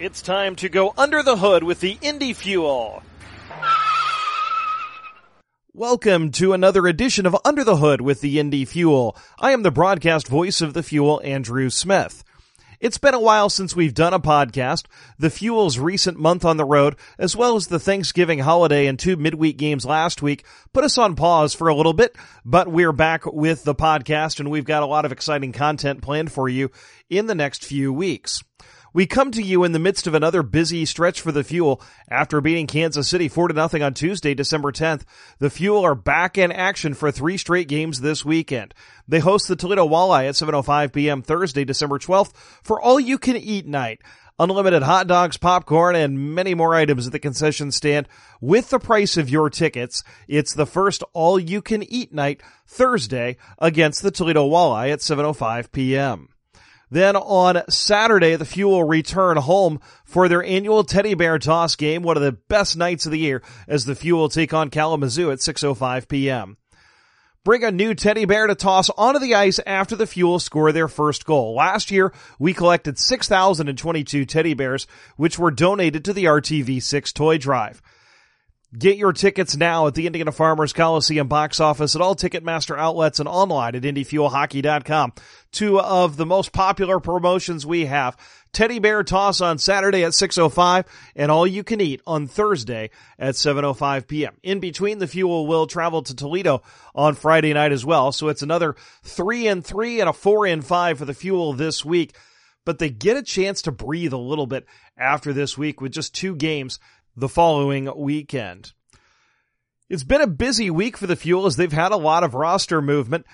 It's time to go under the hood with the Indy Fuel. Welcome to another edition of Under the Hood with the Indy Fuel. I am the broadcast voice of the Fuel, Andrew Smith. It's been a while since we've done a podcast. The Fuel's recent month on the road, as well as the Thanksgiving holiday and two midweek games last week, put us on pause for a little bit, but we're back with the podcast and we've got a lot of exciting content planned for you in the next few weeks. We come to you in the midst of another busy stretch for the Fuel. After beating Kansas City 4 to nothing on Tuesday, December 10th, the Fuel are back in action for three straight games this weekend. They host the Toledo Walleye at 7.05 p.m. Thursday, December 12th for all you can eat night. Unlimited hot dogs, popcorn, and many more items at the concession stand with the price of your tickets. It's the first all you can eat night Thursday against the Toledo Walleye at 7.05 p.m. Then on Saturday, the Fuel return home for their annual teddy bear toss game, one of the best nights of the year as the Fuel take on Kalamazoo at 6.05 p.m. Bring a new teddy bear to toss onto the ice after the Fuel score their first goal. Last year, we collected 6,022 teddy bears, which were donated to the RTV6 toy drive. Get your tickets now at the Indiana Farmers Coliseum box office at all Ticketmaster outlets and online at IndyFuelHockey.com. Two of the most popular promotions we have. Teddy Bear Toss on Saturday at 6.05 and all you can eat on Thursday at 7.05 p.m. In between, the fuel will travel to Toledo on Friday night as well. So it's another three and three and a four and five for the fuel this week. But they get a chance to breathe a little bit after this week with just two games the following weekend. It's been a busy week for the Fuel as they've had a lot of roster movement,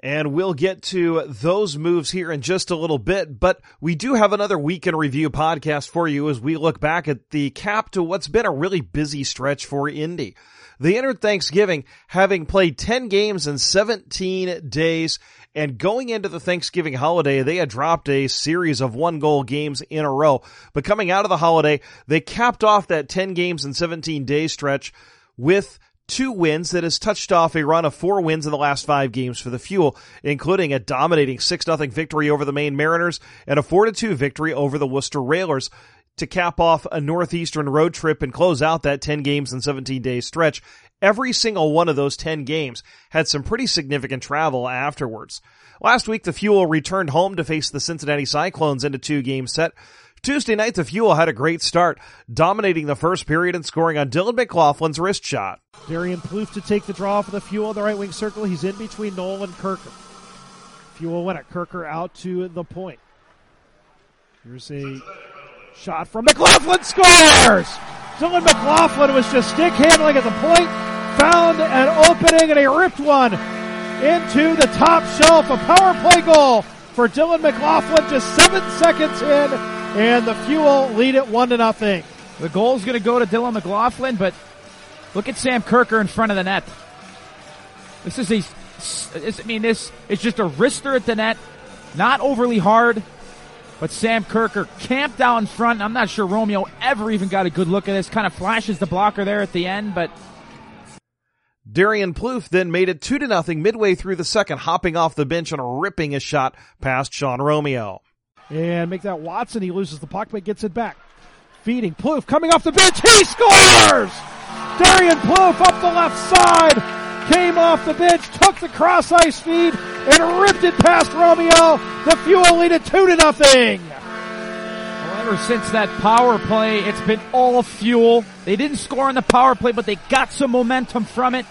and we'll get to those moves here in just a little bit. But we do have another week in review podcast for you as we look back at the cap to what's been a really busy stretch for Indy. They entered Thanksgiving having played 10 games in 17 days and going into the Thanksgiving holiday, they had dropped a series of one goal games in a row. But coming out of the holiday, they capped off that 10 games and 17 day stretch with two wins that has touched off a run of four wins in the last five games for the Fuel, including a dominating 6-0 victory over the Maine Mariners and a 4-2 victory over the Worcester Railers to cap off a Northeastern road trip and close out that 10 games and 17 day stretch. Every single one of those 10 games had some pretty significant travel afterwards. Last week, the Fuel returned home to face the Cincinnati Cyclones in a two game set. Tuesday night, the Fuel had a great start, dominating the first period and scoring on Dylan McLaughlin's wrist shot. Darian Plouffe to take the draw for the Fuel in the right wing circle. He's in between Noel and Kurker. Fuel win it. Kurker out to the point. Here's a shot from McLaughlin. Scores! Dylan McLaughlin was just stick handling at the point, found an opening, and he ripped one into the top shelf. A power play goal for Dylan McLaughlin just seven seconds in, and the Fuel lead it one to nothing. The goal's going to go to Dylan McLaughlin, but look at Sam Kurker in front of the net. This is a, I mean, this is just a wrister at the net, not overly hard, but Sam Kurker camped out in front. I'm not sure Romeo ever even got a good look at this. Kind of flashes the blocker there at the end, but Darian Plouffe then made it two to nothing midway through the second, hopping off the bench and ripping a shot past Sean Romeo. And make that Watson. He loses the puck, but gets it back. Feeding Plouffe coming off the bench. He scores! Darian Plouffe up the left side came off the bench, took the cross ice feed, and ripped it past Romeo. The Fuel lead it two to nothing. Ever since that power play, it's been all Fuel. They didn't score on the power play, but they got some momentum from it.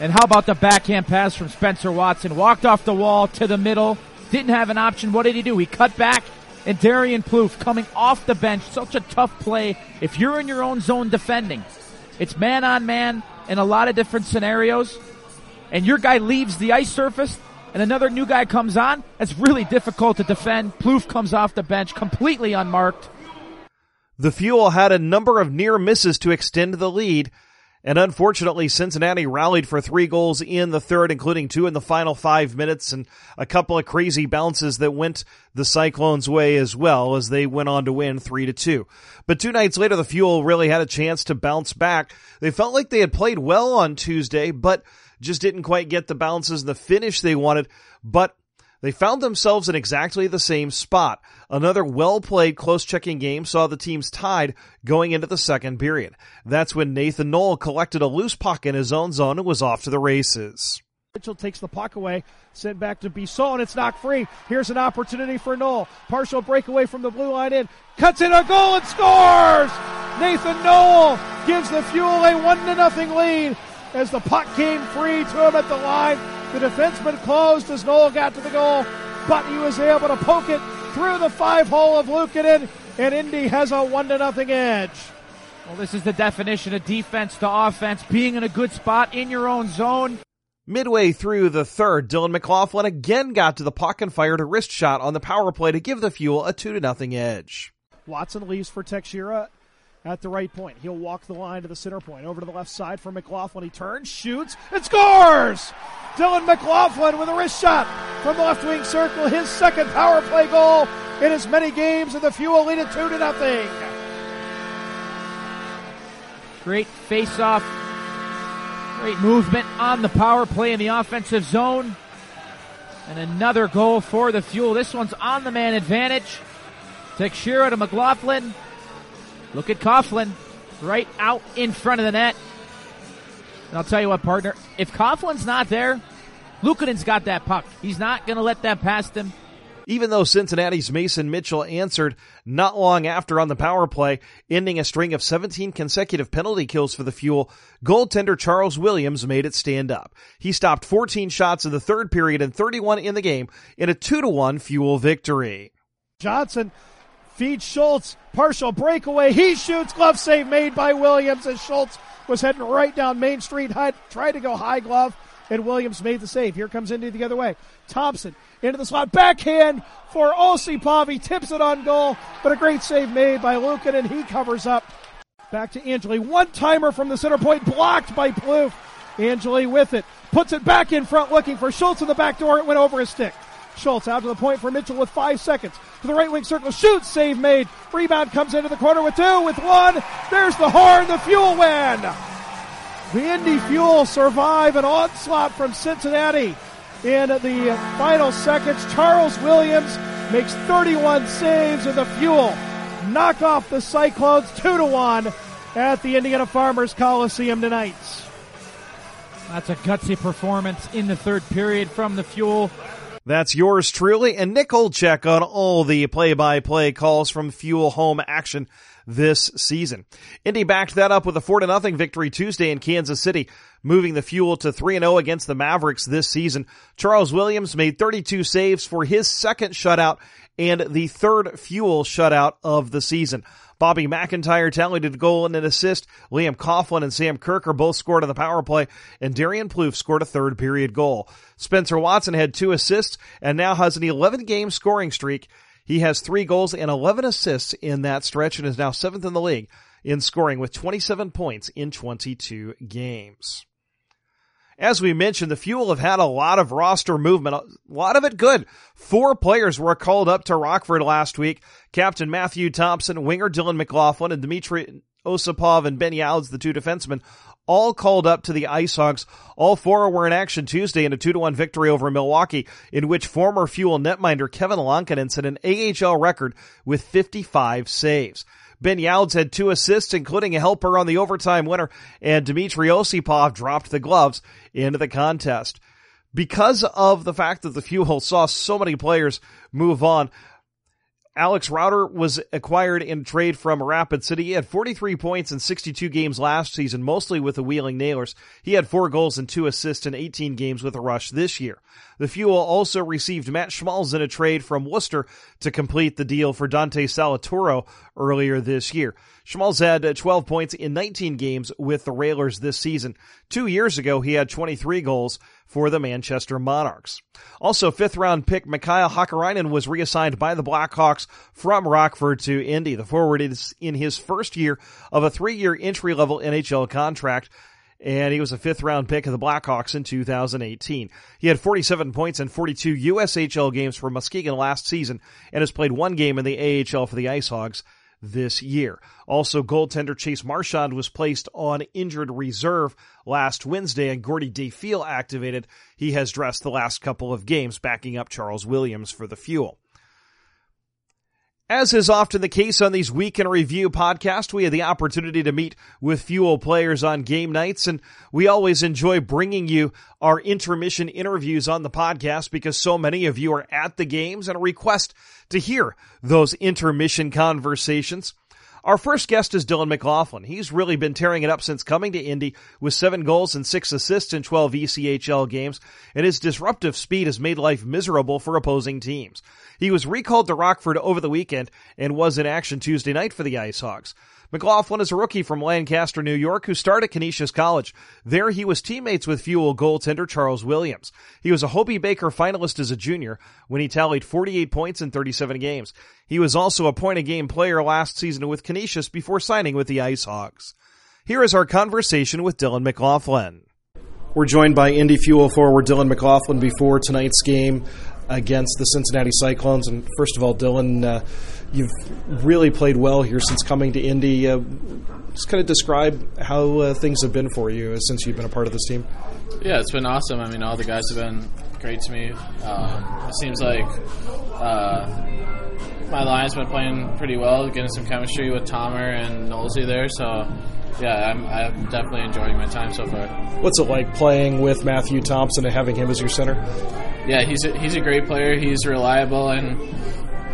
And how about the backhand pass from Spencer Watson? Walked off the wall to the middle, didn't have an option. What did he do? He cut back, and Darian Plouffe coming off the bench. Such a tough play. If you're in your own zone defending, it's man on man in a lot of different scenarios, and your guy leaves the ice surface, and another new guy comes on, that's really difficult to defend. Plouffe comes off the bench completely unmarked. The Fuel had a number of near misses to extend the lead, and unfortunately, Cincinnati rallied for three goals in the third, including two in the final five minutes and a couple of crazy bounces that went the Cyclones' way as well as they went on to win three to two. But two nights later, the Fuel really had a chance to bounce back. They felt like they had played well on Tuesday, but just didn't quite get the bounces and the finish they wanted. But They found themselves in exactly the same spot. Another well played close checking game saw the teams tied going into the second period. That's when Nathan Noel collected a loose puck in his own zone and was off to the races. Mitchell takes the puck away, sent back to Bisson, and it's knocked free. Here's an opportunity for Noel. Partial breakaway from the blue line in. Cuts in a goal and scores! Nathan Noel gives the Fuel a one to nothing lead as the puck came free to him at the line. The defenseman closed as Noel got to the goal, but he was able to poke it through the five hole of Luukkonen, and Indy has a one to nothing edge. Well, this is the definition of defense to offense, being in a good spot in your own zone. Midway through the third, Dylan McLaughlin again got to the puck and fired a wrist shot on the power play to give the Fuel a 2 to nothing edge. Watson leaves for Texeira at the right point. He'll walk the line to the center point. Over to the left side for McLaughlin. He turns, shoots, and scores! Dylan McLaughlin with a wrist shot from the left wing circle. His second power play goal in as many games, and the Fuel lead it 2 to nothing. Great face off Great movement on the power play in the offensive zone. And another goal for the Fuel. This one's on the man advantage. Texeira to McLaughlin. Look at Coughlin right out in front of the net. And I'll tell you what, partner, if Coughlin's not there, Luukkonen's got that puck. He's not going to let that past him even though Cincinnati's Mason Mitchell answered not long after on the power play, ending a string of 17 consecutive penalty kills for the Fuel, goaltender Charles Williams made it stand up. He stopped 14 shots in the third period and 31 in the game in a 2-1 Fuel victory. Johnson feeds Schultz, partial breakaway. He shoots, glove save made by Williams as Schultz was heading right down Main Street, tried to go high glove, and Williams made the save. Here comes Indy the other way. Thompson into the slot. Backhand for Osipov. He tips it on goal, but a great save made by Lukin, and he covers up. Back to Angeli. One timer from the center point, blocked by Plouffe. Angeli with it. Puts it back in front, looking for Schultz in the back door. It went over his stick. Schultz out to the point for Mitchell with five seconds. To the right wing circle. Shoots. Save made. Rebound comes into the corner with two, with one. There's the horn. The fuel win. The Indy Fuel survive an onslaught from Cincinnati in the final seconds. Charles Williams makes 31 saves of the fuel. Knock off the Cyclones 2 to 1 at the Indiana Farmers Coliseum tonight. That's a gutsy performance in the third period from the Fuel. That's yours truly and Nick Olchek on all the play-by-play calls from Fuel Home Action this season. Indy backed that up with a 4 0 victory Tuesday in Kansas City, moving the fuel to 3 0 against the Mavericks this season. Charles Williams made 32 saves for his second shutout and the third fuel shutout of the season. Bobby McIntyre tallied a goal and an assist. Liam Coughlin and Sam Kurker both scored on the power play, and Darian Plouffe scored a third period goal. Spencer Watson had two assists and now has an 11 game scoring streak he has three goals and 11 assists in that stretch and is now seventh in the league in scoring with 27 points in 22 games. As we mentioned, the Fuel have had a lot of roster movement, a lot of it good. Four players were called up to Rockford last week. Captain Matthew Thompson, winger Dylan McLaughlin, and Dmitry Osipov and Benny Youds, the two defensemen, all called up to the Ice Hogs. All four were in action Tuesday in a 2-1 victory over Milwaukee, in which former Fuel netminder Kevin Lankinen set an AHL record with 55 saves. Ben Youds had two assists, including a helper on the overtime winner, and Dmitry Osipov dropped the gloves into the contest. Because of the fact that the Fuel saw so many players move on, Alex Rauter was acquired in trade from Rapid City. He had 43 points in 62 games last season, mostly with the Wheeling Nailers. He had four goals and two assists in 18 games with the Rush this year. The Fuel also received Matt Schmalz in a trade from Worcester to complete the deal for Dante Salituro earlier this year. Schmalz had uh, 12 points in 19 games with the Railers this season. Two years ago, he had 23 goals for the Manchester Monarchs. Also, fifth round pick Mikael Hakkarainen was reassigned by the Blackhawks from Rockford to Indy. The forward is in his first year of a three year entry level NHL contract and he was a fifth round pick of the Blackhawks in 2018. He had 47 points in 42 USHL games for Muskegon last season and has played one game in the AHL for the Ice Hogs this year. Also, goaltender Chase Marchand was placed on injured reserve last Wednesday and Gordie Defiel activated. He has dressed the last couple of games, backing up Charles Williams for the fuel. As is often the case on these Weekend review podcasts, we had the opportunity to meet with Fuel players on game nights, and we always enjoy bringing you our intermission interviews on the podcast because so many of you are at the games and request to hear those intermission conversations. Our first guest is Dylan McLaughlin. He's really been tearing it up since coming to Indy with seven goals and six assists in 12 ECHL games, and his disruptive speed has made life miserable for opposing teams. He was recalled to Rockford over the weekend and was in action Tuesday night for the Ice Hogs. McLaughlin is a rookie from Lancaster, New York, who started Canisius College. There he was teammates with Fuel goaltender Charles Williams. He was a Hobey Baker finalist as a junior when he tallied 48 points in 37 games. He was also a point a game player last season with Canisius before signing with the Ice Hogs. Here is our conversation with Dylan McLaughlin. We're joined by Indy Fuel forward Dylan McLaughlin before tonight's game against the Cincinnati Cyclones. And first of all, Dylan, uh, you've really played well here since coming to Indy. Uh, just kind of describe how uh, things have been for you since you've been a part of this team. Yeah, it's been awesome. I mean, all the guys have been great to me. Um, it seems like uh, my line's been playing pretty well, getting some chemistry with Tomer and Nolsey there. So, yeah, I'm, I'm definitely enjoying my time so far. What's it like playing with Matthew Thompson and having him as your center? Yeah, he's a, he's a great player. He's reliable in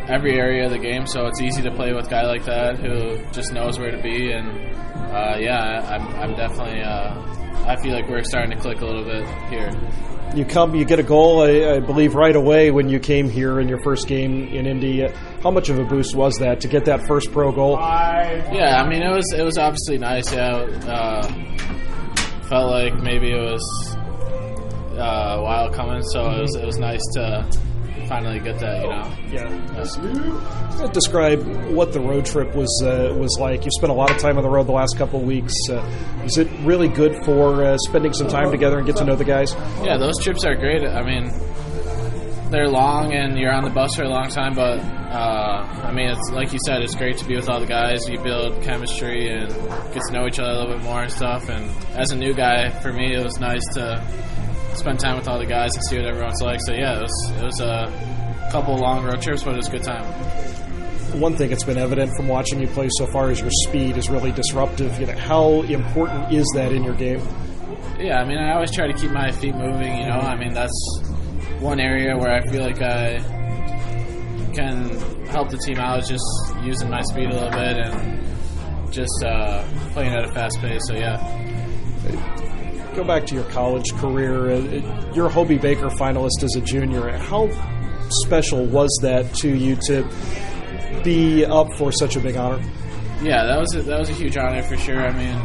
every area of the game, so it's easy to play with a guy like that who just knows where to be. And uh, yeah, I'm, I'm definitely. Uh, I feel like we're starting to click a little bit here. You come, you get a goal, I, I, believe, right away when you came here in your first game in Indy. How much of a boost was that to get that first pro goal? Yeah, I mean, it was it was obviously nice. Yeah, uh, felt like maybe it was uh, a while coming, so it was it was nice to finally get that. You know. Yeah. yeah. Describe what the road trip was uh, was like. You spent a lot of time on the road the last couple of weeks. Uh, is it really good for uh, spending some time together and get to know the guys? Yeah, those trips are great. I mean, they're long and you're on the bus for a long time, but uh, I mean, it's like you said, it's great to be with all the guys. You build chemistry and get to know each other a little bit more and stuff. And as a new guy, for me, it was nice to spend time with all the guys and see what everyone's like. So yeah, it was it was a couple long road trips, but it was a good time. One thing that's been evident from watching you play so far is your speed is really disruptive. You know, how important is that in your game? Yeah, I mean, I always try to keep my feet moving. You know, I mean, that's one area where I feel like I can help the team out, just using my speed a little bit and just uh, playing at a fast pace. So yeah go back to your college career. Uh, you're a Hobey Baker finalist as a junior. How special was that to you to be up for such a big honor? Yeah, that was a, that was a huge honor for sure. I mean,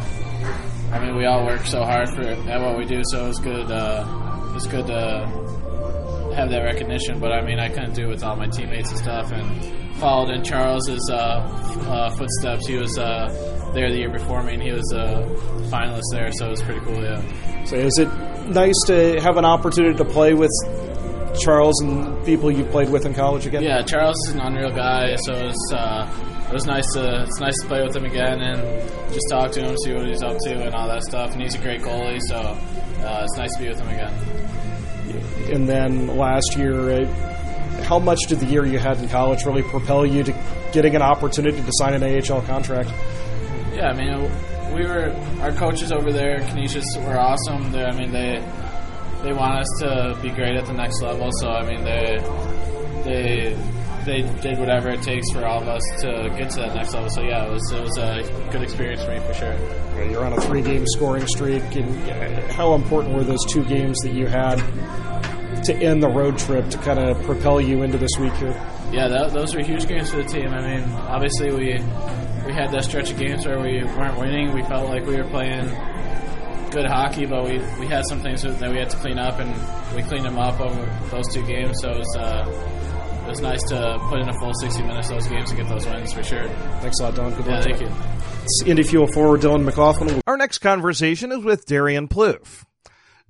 I mean, we all work so hard for at what we do, so it was good. Uh, it was good to have that recognition. But I mean, I couldn't do it with all my teammates and stuff, and followed in Charles's uh, uh, footsteps. He was uh, there the year before me, and he was a finalist there, so it was pretty cool. Yeah. So is it nice to have an opportunity to play with Charles and people you played with in college again? Yeah, Charles is an unreal guy, so it was, uh, it was nice to it's nice to play with him again and just talk to him, see what he's up to, and all that stuff. And he's a great goalie, so uh, it's nice to be with him again. And then last year. Uh, how much did the year you had in college really propel you to getting an opportunity to sign an AHL contract? Yeah, I mean, we were our coaches over there, Canisius, were awesome. They, I mean, they they want us to be great at the next level. So I mean, they they they did whatever it takes for all of us to get to that next level. So yeah, it was it was a good experience for me for sure. You're on a three game scoring streak, and how important were those two games that you had to end the road trip to kind of propel you into this week here? Yeah, that, those are huge games for the team. I mean, obviously we we had that stretch of games where we weren't winning. We felt like we were playing good hockey, but we, we had some things that we had to clean up, and we cleaned them up over those two games. So it was, uh, it was nice to put in a full 60 minutes of those games and get those wins for sure. Thanks a lot, Don. Good yeah, luck. thank you. It's Indy Fuel forward Dylan McLaughlin. Our next conversation is with Darian Plouffe.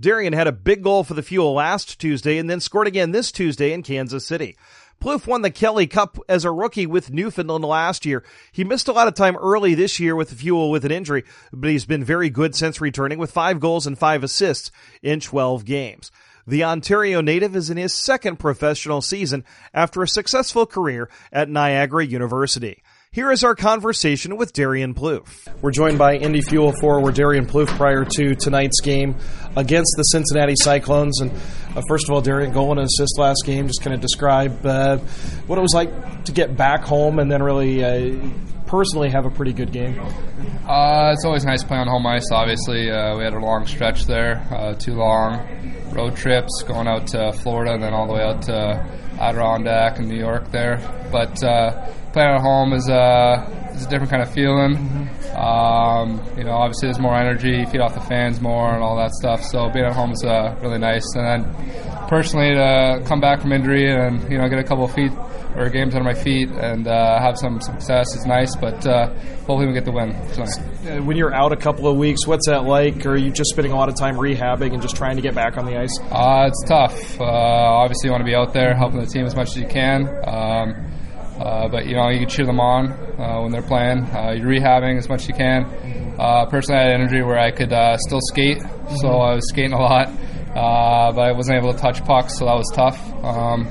Darian had a big goal for the Fuel last Tuesday and then scored again this Tuesday in Kansas City. Plouffe won the Kelly Cup as a rookie with Newfoundland last year. He missed a lot of time early this year with the fuel with an injury, but he's been very good since returning with five goals and five assists in 12 games. The Ontario native is in his second professional season after a successful career at Niagara University. Here is our conversation with Darian Plouffe. We're joined by Indy Fuel forward Darian Plouffe prior to tonight's game against the Cincinnati Cyclones. And uh, first of all, Darian, goal and assist last game. Just kind of describe uh, what it was like to get back home and then really uh, personally have a pretty good game. Uh, it's always nice playing on home ice. Obviously, uh, we had a long stretch there, uh, two long road trips going out to Florida and then all the way out to Adirondack and New York there. But uh, playing at home is a is a different kind of feeling. Mm-hmm. Um, you know, obviously there's more energy, you feed off the fans more, and all that stuff. So being at home is uh, really nice. And then personally, to come back from injury and you know get a couple of feet or games under my feet and uh, have some success is nice. But uh, hopefully we get the win tonight. When you're out a couple of weeks, what's that like? Or are you just spending a lot of time rehabbing and just trying to get back on the ice? Uh, it's tough. Uh, obviously, you want to be out there helping the team as much as you can. Um, uh, but you know, you can cheer them on uh, when they're playing. Uh, you're rehabbing as much as you can. Uh, personally, I had energy where I could uh, still skate, so I was skating a lot, uh, but I wasn't able to touch pucks, so that was tough. Um,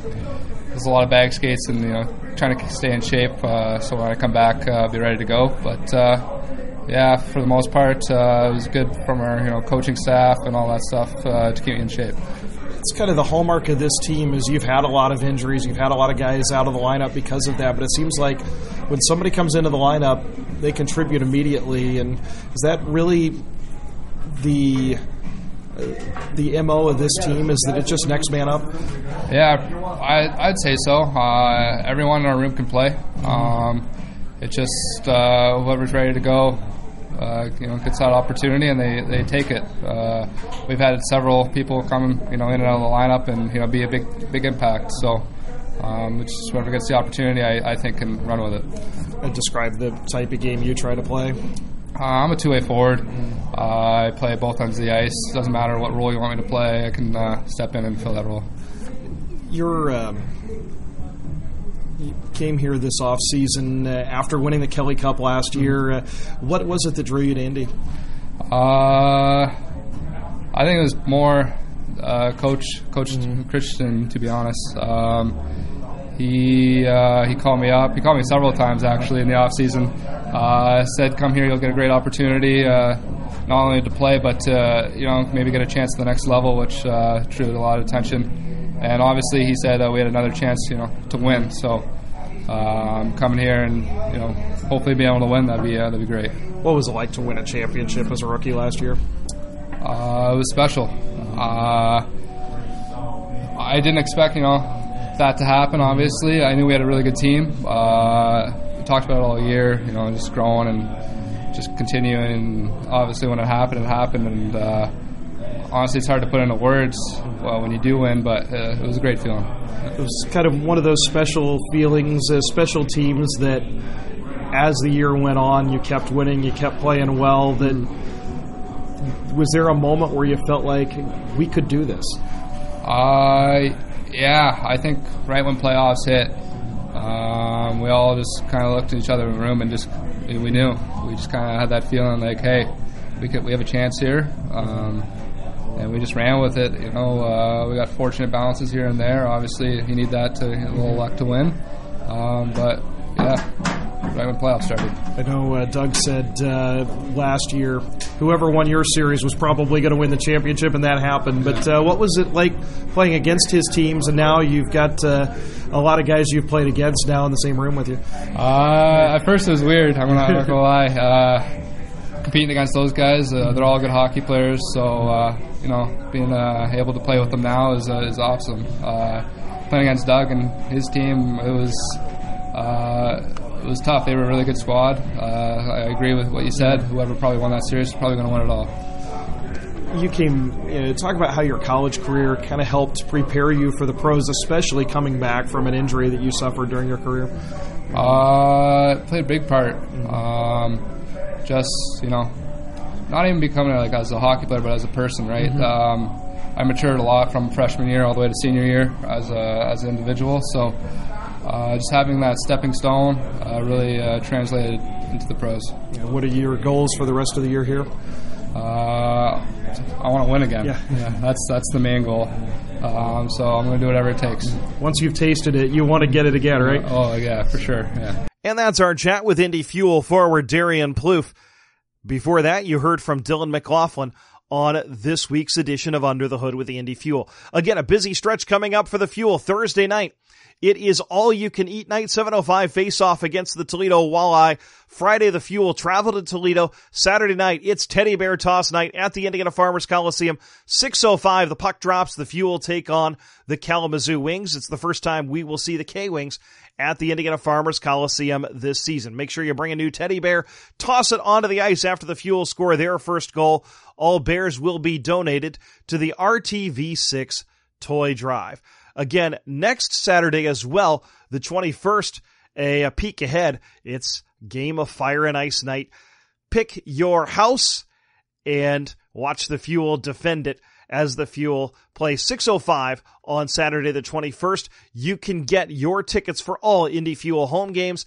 there's a lot of bag skates, and you know, trying to stay in shape. so when I come back, I'll be ready to go. But uh yeah, for the most part, uh it was good from our you know coaching staff and all that stuff to keep me in shape it's kind of the hallmark of this team is you've had a lot of injuries, you've had a lot of guys out of the lineup because of that. But it seems like when somebody comes into the lineup, they contribute immediately. And is that really the uh, the mo of this team? Is that it's just next man up? Yeah, I, would say so. Uh, everyone in our room can play. Um, it's just uh, whoever's ready to go uh, you know gets that opportunity and they, they take it. Uh, we've had several people come you know in and out of the lineup and you know be a big big impact. So. Um, which whoever gets the opportunity, I, I think, can run with it. Uh, describe the type of game you try to play. Uh, I'm a two-way forward. Uh, I play both ends of the ice. Doesn't matter what role you want me to play. I can uh, step in and fill that role. You're um, you came here this off season uh, after winning the Kelly Cup last mm-hmm. year. Uh, what was it that drew you to Indy? Uh, I think it was more uh, coach Coach mm-hmm. Christian. To be honest, um, he uh, he called me up. He called me several times actually in the off season. Uh, said, "Come here, you'll get a great opportunity." not only to play, but to, you know maybe get a chance to the next level, which drew a lot of attention and obviously he said uh, we had another chance, you know, to win. So um, coming here and you know hopefully being able to win that'd be uh, that'd be great. What was it like to win a championship as a rookie last year? Uh, it was special. Uh, I didn't expect you know that to happen. Obviously, I knew we had a really good team. Talked about it all year, you know, just growing and just continuing. And obviously, when it happened, it happened, and uh, honestly, it's hard to put into words well, when you do win, but uh, it was a great feeling. It was kind of one of those special feelings, uh, special teams that as the year went on, you kept winning, you kept playing well. That was there a moment where you felt like we could do this? Uh, yeah, I think right when playoffs hit, um, we all just kind of looked at each other in the room and just we knew we just kind of had that feeling like, hey, we could we have a chance here. Um, and we just ran with it. You know, uh, we got fortunate balances here and there. Obviously, you need that to a little luck to win. Um, but yeah, right when playoffs started. I know uh, Doug said uh, last year whoever won your series was probably going to win the championship, and that happened. But uh, what was it like playing against his teams, and now you've got uh, a lot of guys you've played against now in the same room with you? Uh, at first, it was weird. I'm not going to lie uh, competing against those guys. Uh, they're all good hockey players, so uh, you know, being uh, able to play with them now is uh, is awesome. Uh, playing against Doug and his team, it was uh, it was tough. They were a really good squad. I agree with what you said. Whoever probably won that series is probably going to win it all you came you know, talk about how your college career kind of helped prepare you for the pros, especially coming back from an injury that you suffered during your career. Uh, played a big part. Um, just you know, not even becoming like as a hockey player, but as a person, right? Mm-hmm. Um, I matured a lot from freshman year all the way to senior year as a as an individual. So uh, just having that stepping stone uh, really uh, translated into the pros. Yeah, what are your goals for the rest of the year here? Uh, I want to win again. Yeah. that's that's the main goal. Um, so I'm going to do whatever it takes. Once you've tasted it, you want to get it again, right? Oh yeah, for sure. Yeah. And that's our chat with Indy Fuel forward Darian Plouffe. Before that, you heard from Dylan McLaughlin on this week's edition of Under the Hood with the Indy Fuel. Again, a busy stretch coming up for the Fuel Thursday night. It is all you can eat night 705 face off against the Toledo Walleye. Friday, the Fuel travel to Toledo. Saturday night, it's teddy bear toss night at the Indiana Farmers Coliseum. 605, the puck drops. The Fuel take on the Kalamazoo Wings. It's the first time we will see the K Wings at the Indiana Farmers Coliseum this season. Make sure you bring a new teddy bear, toss it onto the ice after the Fuel score their first goal. All bears will be donated to the RTV6 toy drive. Again, next Saturday as well, the 21st, a, a peek ahead. It's Game of Fire and Ice night. Pick your house and watch the Fuel defend it as the Fuel play 605 on Saturday the 21st. You can get your tickets for all Indy Fuel home games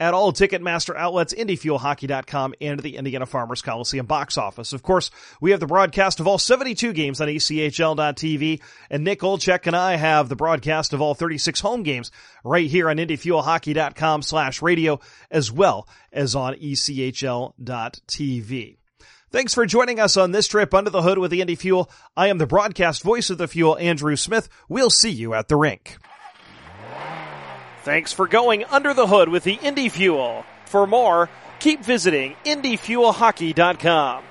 at all Ticketmaster outlets, IndyFuelHockey.com, and the Indiana Farmers Coliseum box office. Of course, we have the broadcast of all 72 games on ECHL.tv, and Nick Olchek and I have the broadcast of all 36 home games right here on IndyFuelHockey.com slash radio, as well as on ECHL.tv. Thanks for joining us on this trip under the hood with the Indy Fuel. I am the broadcast voice of the Fuel, Andrew Smith. We'll see you at the rink. Thanks for going under the hood with the Indy Fuel. For more, keep visiting IndyFuelHockey.com.